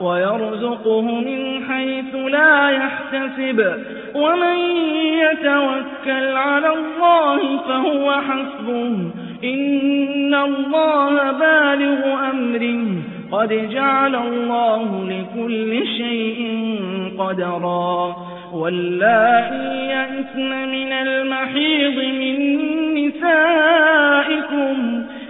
ويرزقه من حيث لا يحتسب. ومن يتوكل على الله فهو حسبه. إن الله بالغ أمره. قد جعل الله لكل شيء قدرا. واللائي يئسن من المحيض من نسائكم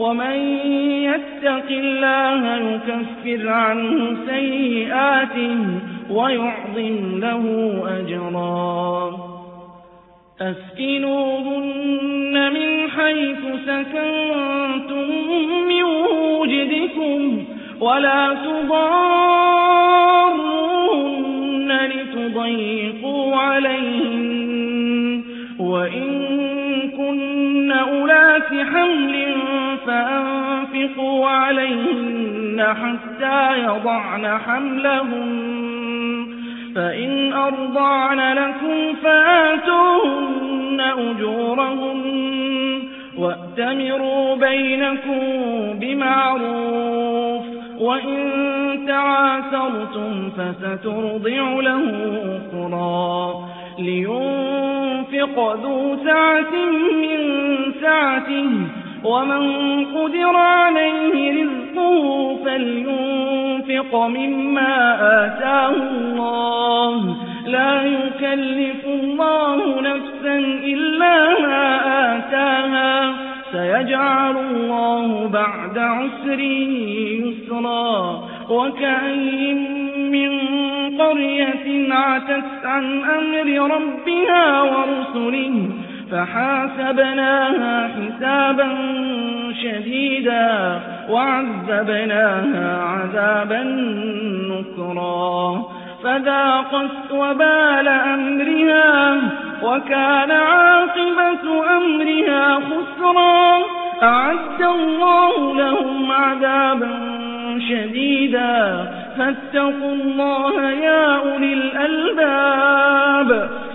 ومن يتق الله يكفر عنه سيئاته ويعظم له أجرا. أسكنوهن من حيث سكنتم من وجدكم ولا تضارون لتضيقوا عليهن. وإن كن أولات حمل فأنفقوا عليهن حتى يضعن حملهن. فإن أرضعن لكم فآتوهن أجورهن وأتمروا بينكم بمعروف. وإن تعاثرتم فسترضع له أخرى. لينفق ذو سعة من سعته ومن قدر عليه رزقه فلينفق مما آتاه الله. لا يكلف الله نفسا إلا ما آتاها. سيجعل الله بعد عسر يسرا. وكأين من قرية عتت عن أمر ربها ورسله فحاسبناها حسابا شديدا وعذبناها عذابا نكرا. فذاقت وبال أمرها وكان عاقبة أمرها خسرا. أعد الله لهم عذابا شديدا. فاتقوا الله يا أولي الألباب.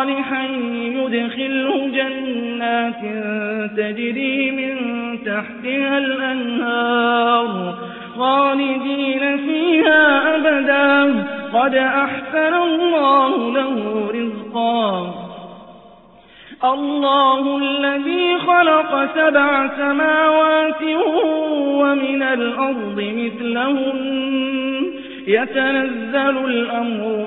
صالحا يدخله جنات تجري من تحتها الأنهار خالدين فيها أبدا. قد أحسن الله له رزقا. الله الذي خلق سبع سماوات ومن الأرض مثلهن. يتنزل الأمر